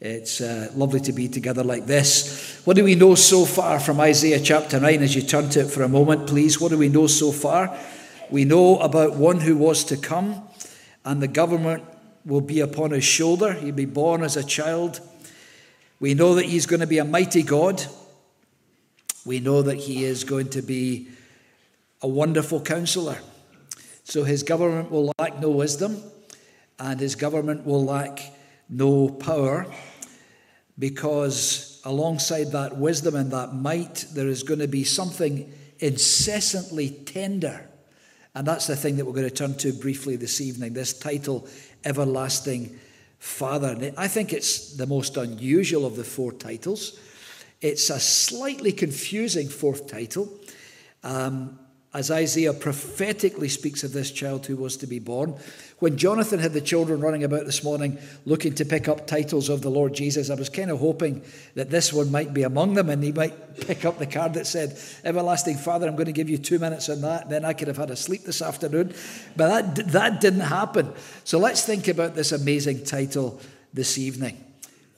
It's uh, lovely to be together like this. What do we know so far from Isaiah chapter 9? As you turn to it for a moment, please. What do we know so far? We know about one who was to come, and the government will be upon his shoulder. He'll be born as a child. We know that he's going to be a mighty God. We know that he is going to be a wonderful counselor. So his government will lack no wisdom, and his government will lack no power, because alongside that wisdom and that might, there is going to be something incessantly tender. And that's the thing that we're going to turn to briefly this evening this title, Everlasting Father. I think it's the most unusual of the four titles. It's a slightly confusing fourth title. Um, as Isaiah prophetically speaks of this child who was to be born. When Jonathan had the children running about this morning looking to pick up titles of the Lord Jesus, I was kind of hoping that this one might be among them and he might pick up the card that said, Everlasting Father, I'm going to give you two minutes on that. Then I could have had a sleep this afternoon. But that, that didn't happen. So let's think about this amazing title this evening.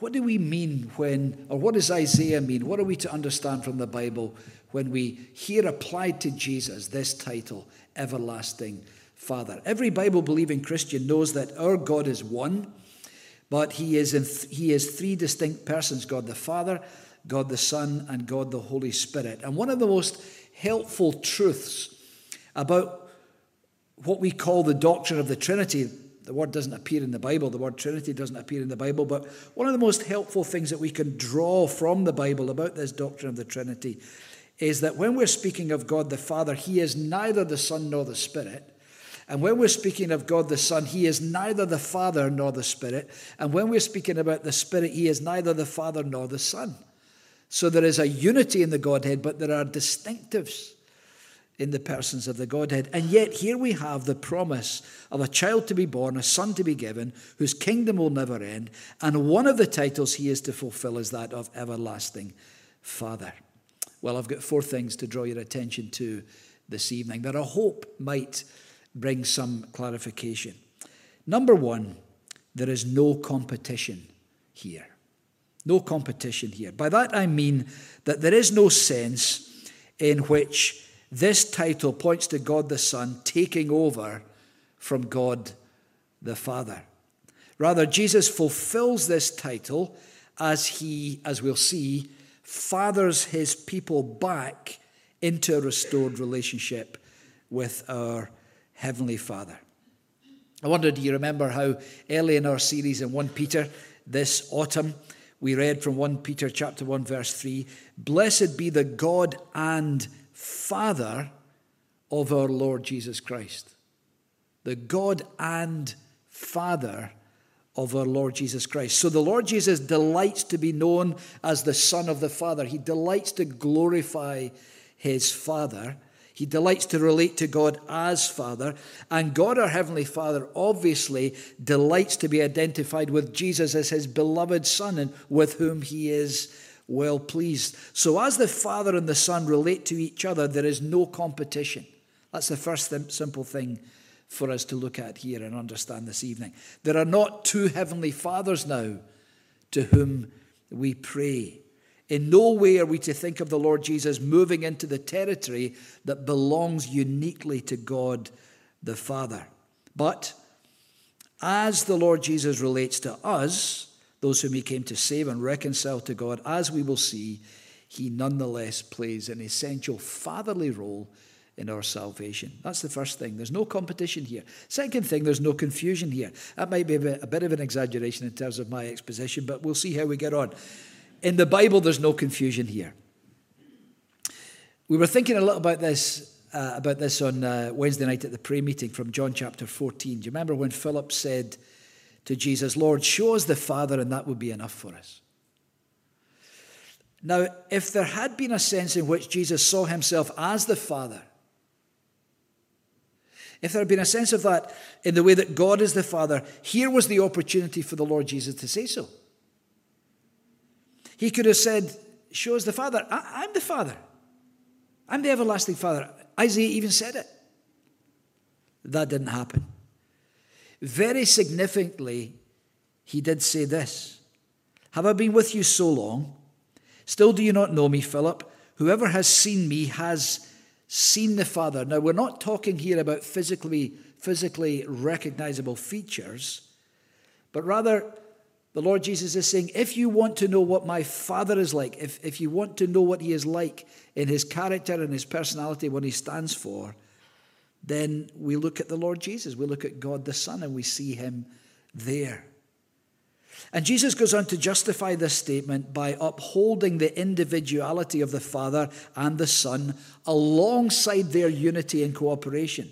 What do we mean when, or what does Isaiah mean? What are we to understand from the Bible when we hear applied to Jesus this title, Everlasting Father. Every Bible believing Christian knows that our God is one, but he is, th- he is three distinct persons God the Father, God the Son, and God the Holy Spirit. And one of the most helpful truths about what we call the doctrine of the Trinity, the word doesn't appear in the Bible, the word Trinity doesn't appear in the Bible, but one of the most helpful things that we can draw from the Bible about this doctrine of the Trinity is that when we're speaking of God the Father, He is neither the Son nor the Spirit. And when we're speaking of God the Son, He is neither the Father nor the Spirit. And when we're speaking about the Spirit, He is neither the Father nor the Son. So there is a unity in the Godhead, but there are distinctives in the persons of the Godhead. And yet, here we have the promise of a child to be born, a son to be given, whose kingdom will never end. And one of the titles he is to fulfill is that of everlasting Father. Well, I've got four things to draw your attention to this evening that I hope might bring some clarification. Number one, there is no competition here. No competition here. By that I mean that there is no sense in which this title points to God the Son taking over from God the Father. Rather, Jesus fulfills this title as he, as we'll see, fathers his people back into a restored relationship with our Heavenly Father. I wonder, do you remember how early in our series in 1 Peter this autumn we read from 1 Peter chapter 1 verse 3, blessed be the God and Father of our Lord Jesus Christ. The God and Father of our Lord Jesus Christ. So the Lord Jesus delights to be known as the Son of the Father. He delights to glorify his Father. He delights to relate to God as Father. And God, our Heavenly Father, obviously delights to be identified with Jesus as his beloved Son and with whom he is well pleased. So, as the Father and the Son relate to each other, there is no competition. That's the first simple thing for us to look at here and understand this evening. There are not two heavenly fathers now to whom we pray. In no way are we to think of the Lord Jesus moving into the territory that belongs uniquely to God the Father. But as the Lord Jesus relates to us, those whom he came to save and reconcile to God, as we will see, he nonetheless plays an essential fatherly role in our salvation. That's the first thing. There's no competition here. Second thing, there's no confusion here. That might be a bit, a bit of an exaggeration in terms of my exposition, but we'll see how we get on. In the Bible, there's no confusion here. We were thinking a little about this. Uh, about this on uh, Wednesday night at the prayer meeting from John chapter 14. Do you remember when Philip said to Jesus, Lord, show us the Father, and that would be enough for us? Now, if there had been a sense in which Jesus saw himself as the Father, if there had been a sense of that in the way that God is the Father, here was the opportunity for the Lord Jesus to say so. He could have said, Show us the Father. I- am the Father. I'm the everlasting Father. Isaiah even said it. That didn't happen. Very significantly, he did say this Have I been with you so long? Still do you not know me, Philip? Whoever has seen me has seen the Father. Now, we're not talking here about physically, physically recognizable features, but rather the Lord Jesus is saying, if you want to know what my Father is like, if, if you want to know what he is like in his character and his personality, what he stands for, then we look at the Lord Jesus. We look at God the Son and we see him there. And Jesus goes on to justify this statement by upholding the individuality of the Father and the Son alongside their unity and cooperation.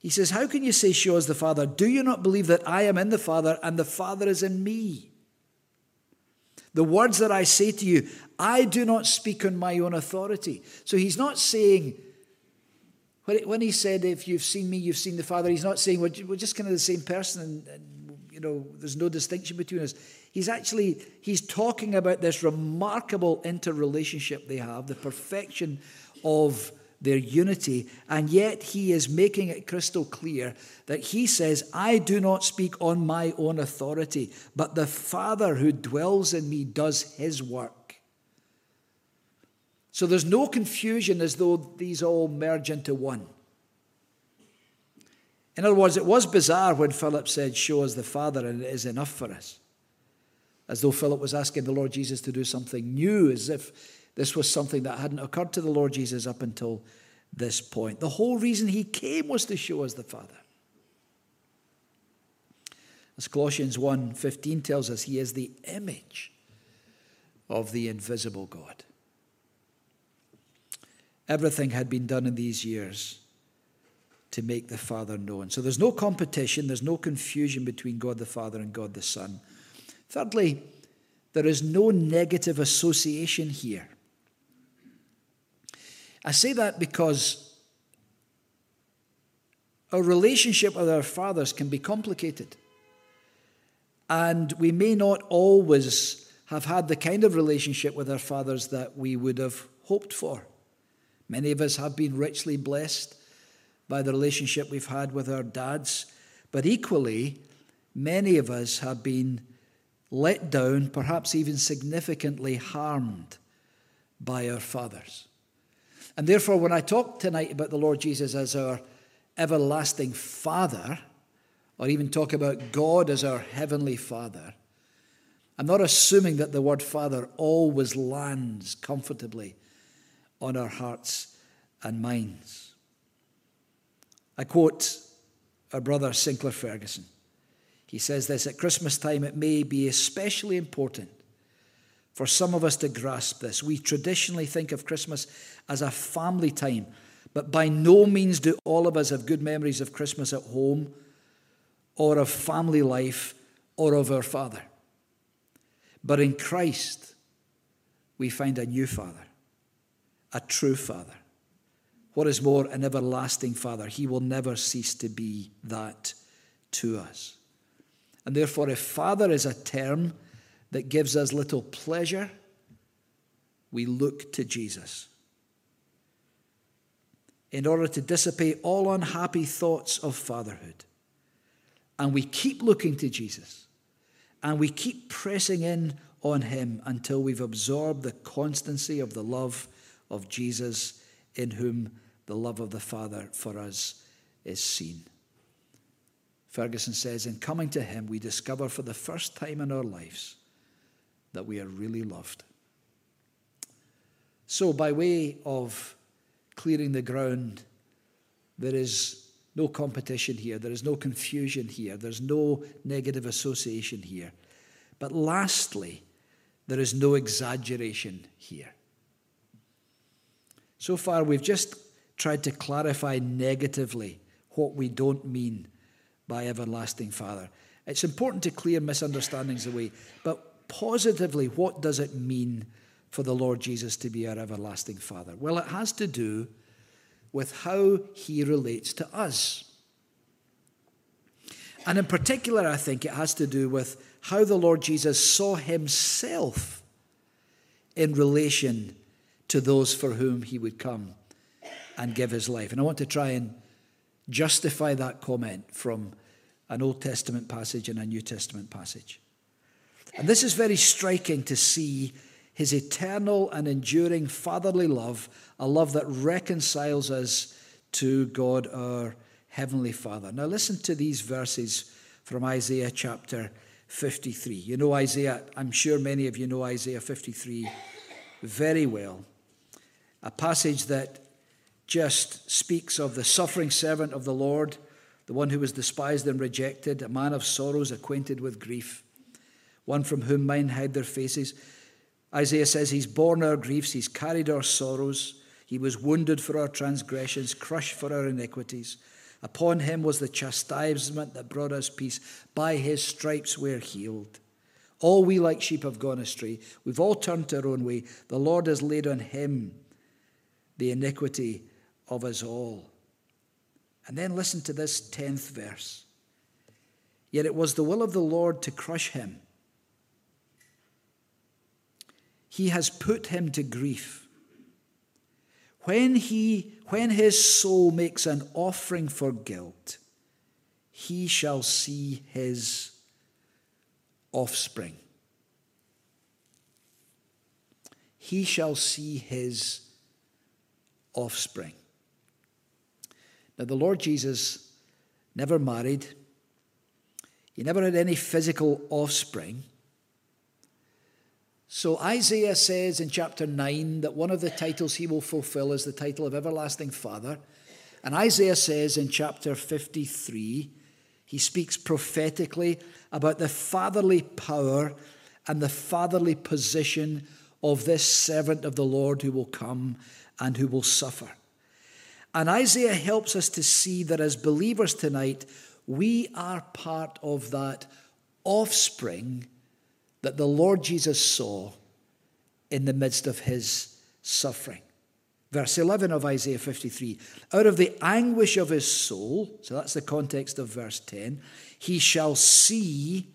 He says, How can you say, Show us the Father? Do you not believe that I am in the Father and the Father is in me? The words that I say to you, I do not speak on my own authority. So he's not saying, when he said, If you've seen me, you've seen the Father, he's not saying, We're just kind of the same person and, you know, there's no distinction between us. He's actually, he's talking about this remarkable interrelationship they have, the perfection of their unity, and yet he is making it crystal clear that he says, I do not speak on my own authority, but the Father who dwells in me does his work. So there's no confusion as though these all merge into one. In other words, it was bizarre when Philip said, Show us the Father, and it is enough for us. As though Philip was asking the Lord Jesus to do something new, as if this was something that hadn't occurred to the Lord Jesus up until this point. The whole reason he came was to show us the Father. As Colossians 1:15 tells us, he is the image of the invisible God. Everything had been done in these years to make the Father known. So there's no competition, there's no confusion between God the Father and God the Son. Thirdly, there is no negative association here. I say that because our relationship with our fathers can be complicated. And we may not always have had the kind of relationship with our fathers that we would have hoped for. Many of us have been richly blessed by the relationship we've had with our dads, but equally, many of us have been let down, perhaps even significantly harmed by our fathers. And therefore, when I talk tonight about the Lord Jesus as our everlasting Father, or even talk about God as our heavenly Father, I'm not assuming that the word Father always lands comfortably on our hearts and minds. I quote our brother Sinclair Ferguson. He says this At Christmas time, it may be especially important for some of us to grasp this. We traditionally think of Christmas as a family time, but by no means do all of us have good memories of Christmas at home or of family life or of our Father. But in Christ, we find a new Father, a true Father. What is more, an everlasting Father. He will never cease to be that to us. And therefore, if Father is a term that gives us little pleasure, we look to Jesus. In order to dissipate all unhappy thoughts of fatherhood. And we keep looking to Jesus. And we keep pressing in on him until we've absorbed the constancy of the love of Jesus, in whom the love of the Father for us is seen. Ferguson says, In coming to him, we discover for the first time in our lives that we are really loved. So, by way of clearing the ground, there is no competition here, there is no confusion here, there's no negative association here. But lastly, there is no exaggeration here. So far, we've just tried to clarify negatively what we don't mean by everlasting Father. It's important to clear misunderstandings away, but positively, what does it mean for the Lord Jesus to be our everlasting Father? Well, it has to do with how he relates to us. And in particular, I think it has to do with how the Lord Jesus saw himself in relation to those for whom he would come and give his life. And I want to try and justify that comment from an Old Testament passage and a New Testament passage. And this is very striking to see his eternal and enduring fatherly love, a love that reconciles us to God our Heavenly Father. Now, listen to these verses from Isaiah chapter 53. You know Isaiah, I'm sure many of you know Isaiah 53 very well. A passage that just speaks of the suffering servant of the Lord, the one who was despised and rejected, a man of sorrows, acquainted with grief, one from whom men hide their faces. Isaiah says, He's borne our griefs, He's carried our sorrows. He was wounded for our transgressions, crushed for our iniquities. Upon him was the chastisement that brought us peace. By his stripes we're healed. All we like sheep have gone astray. We've all turned to our own way. The Lord has laid on him the iniquity of us all. And then listen to this 10th verse. Yet it was the will of the Lord to crush him. He has put him to grief. When, he, when his soul makes an offering for guilt, he shall see his offspring. He shall see his offspring. Now, the Lord Jesus never married, he never had any physical offspring. So Isaiah says in chapter 9 that one of the titles he will fulfill is the title of Everlasting Father. And Isaiah says in chapter 53, he speaks prophetically about the fatherly power and the fatherly position of this servant of the Lord who will come and who will suffer. And Isaiah helps us to see that as believers tonight, we are part of that offspring that the Lord Jesus saw in the midst of his suffering. Verse 11 of Isaiah 53 Out of the anguish of his soul, so that's the context of verse 10, he shall see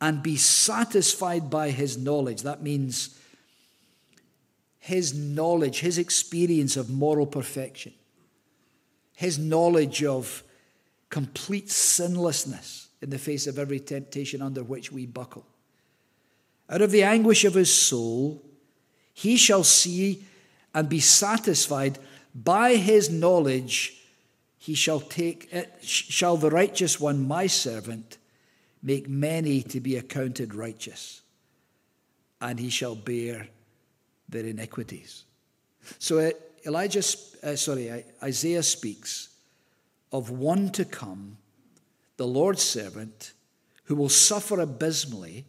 and be satisfied by his knowledge. That means his knowledge, his experience of moral perfection, his knowledge of complete sinlessness in the face of every temptation under which we buckle. Out of the anguish of his soul, he shall see and be satisfied by his knowledge. He shall take it, shall the righteous one, my servant, make many to be accounted righteous, and he shall bear their iniquities. So uh, Elijah, uh, sorry, Isaiah speaks of one to come, the Lord's servant, who will suffer abysmally,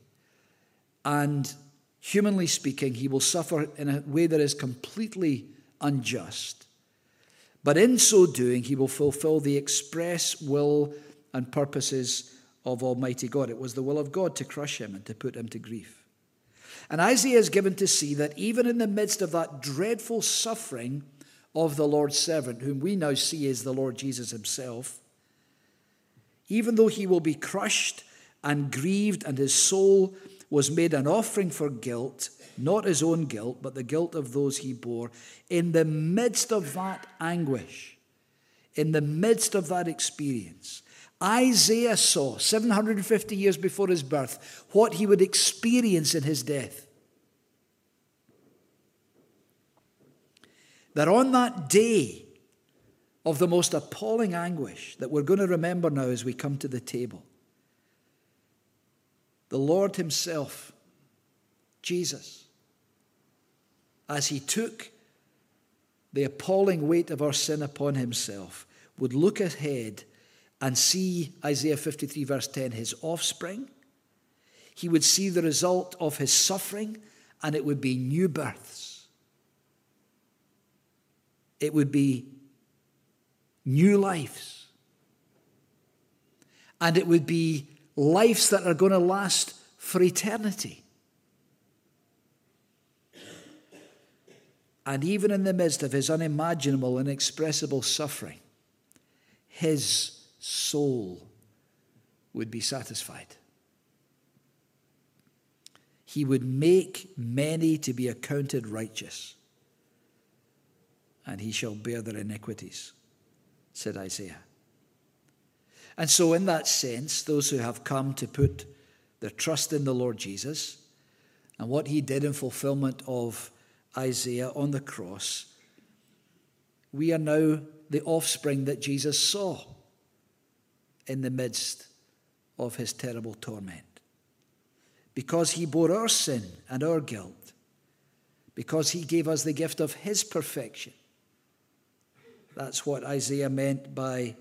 and humanly speaking, he will suffer in a way that is completely unjust. But in so doing, he will fulfill the express will and purposes of Almighty God. It was the will of God to crush him and to put him to grief. And Isaiah is given to see that even in the midst of that dreadful suffering of the Lord's servant, whom we now see as the Lord Jesus himself, even though he will be crushed and grieved, and his soul was made an offering for guilt, not his own guilt, but the guilt of those he bore, in the midst of that anguish, in the midst of that experience, Isaiah saw 750 years before his birth what he would experience in his death. That on that day of the most appalling anguish that we're going to remember now as we come to the table, the Lord Himself, Jesus, as He took the appalling weight of our sin upon Himself, would look ahead and see Isaiah 53, verse 10, his offspring. He would see the result of his suffering, and it would be new births. It would be new lives. And it would be lives that are going to last for eternity. And even in the midst of his unimaginable, inexpressible suffering, his soul would be satisfied. He would make many to be accounted righteous, and he shall bear their iniquities, said Isaiah. And so, in that sense, those who have come to put their trust in the Lord Jesus and what he did in fulfillment of Isaiah on the cross, we are now the offspring that Jesus saw in the midst of his terrible torment. Because he bore our sin and our guilt, because he gave us the gift of his perfection. That's what Isaiah meant by,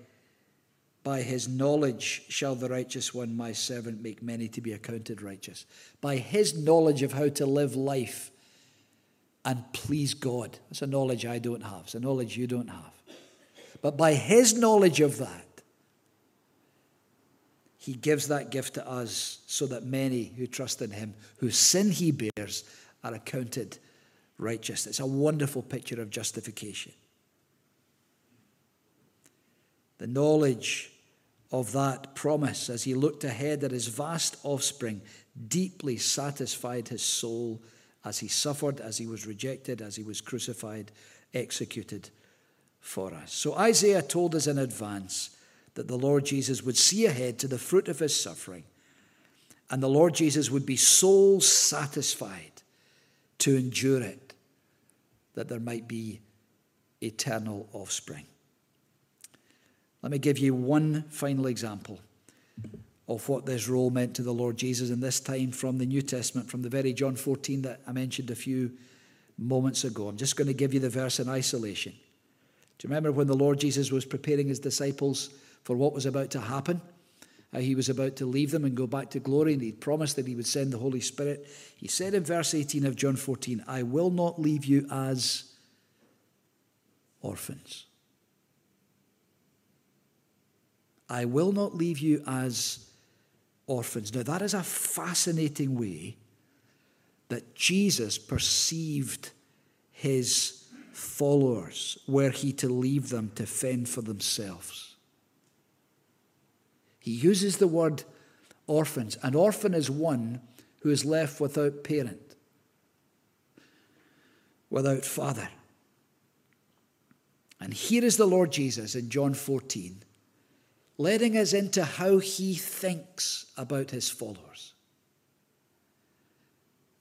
by his knowledge shall the righteous one, my servant, make many to be accounted righteous. By his knowledge of how to live life and please God. That's a knowledge I don't have, it's a knowledge you don't have. But by his knowledge of that, he gives that gift to us so that many who trust in him, whose sin he bears, are accounted righteous. It's a wonderful picture of justification. The knowledge of that promise as he looked ahead at his vast offspring deeply satisfied his soul as he suffered, as he was rejected, as he was crucified, executed for us. So Isaiah told us in advance that the Lord Jesus would see ahead to the fruit of his suffering, and the Lord Jesus would be soul satisfied to endure it, that there might be eternal offspring. Let me give you one final example of what this role meant to the Lord Jesus, and this time from the New Testament, from the very John 14 that I mentioned a few moments ago. I'm just going to give you the verse in isolation. Do you remember when the Lord Jesus was preparing his disciples for what was about to happen? How he was about to leave them and go back to glory, and he'd promised that he would send the Holy Spirit. He said in verse 18 of John 14, I will not leave you as orphans. I will not leave you as orphans. Now, that is a fascinating way that Jesus perceived his followers were he to leave them to fend for themselves. He uses the word orphans. An orphan is one who is left without parent, without father. And here is the Lord Jesus in John 14 letting us into how he thinks about his followers.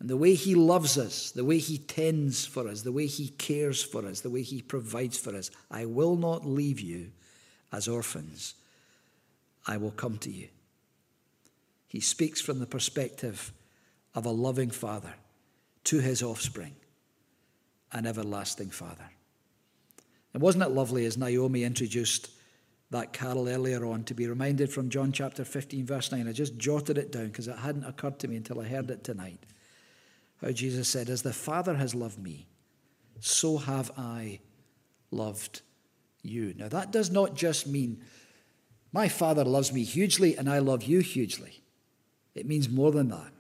And the way he loves us, the way he tends for us, the way he cares for us, the way he provides for us. I will not leave you as orphans. I will come to you. He speaks from the perspective of a loving father to his offspring, an everlasting father. And wasn't it lovely as Naomi introduced that carol earlier on to be reminded from John chapter 15, verse 9. I just jotted it down because it hadn't occurred to me until I heard it tonight. How Jesus said, As the Father has loved me, so have I loved you. Now, that does not just mean my Father loves me hugely and I love you hugely. It means more than that.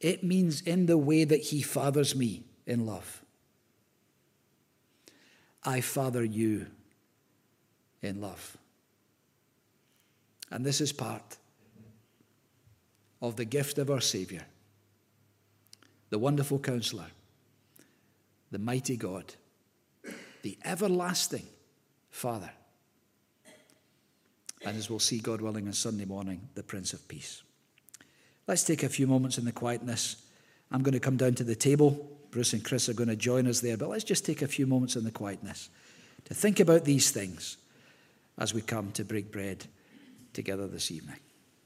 It means in the way that He fathers me in love. I father you in love. And this is part of the gift of our Saviour, the wonderful counselor, the mighty God, the everlasting Father. And as we'll see, God willing, on Sunday morning, the Prince of Peace. Let's take a few moments in the quietness. I'm going to come down to the table. Bruce and Chris are going to join us there, but let's just take a few moments in the quietness to think about these things as we come to break bread together this evening.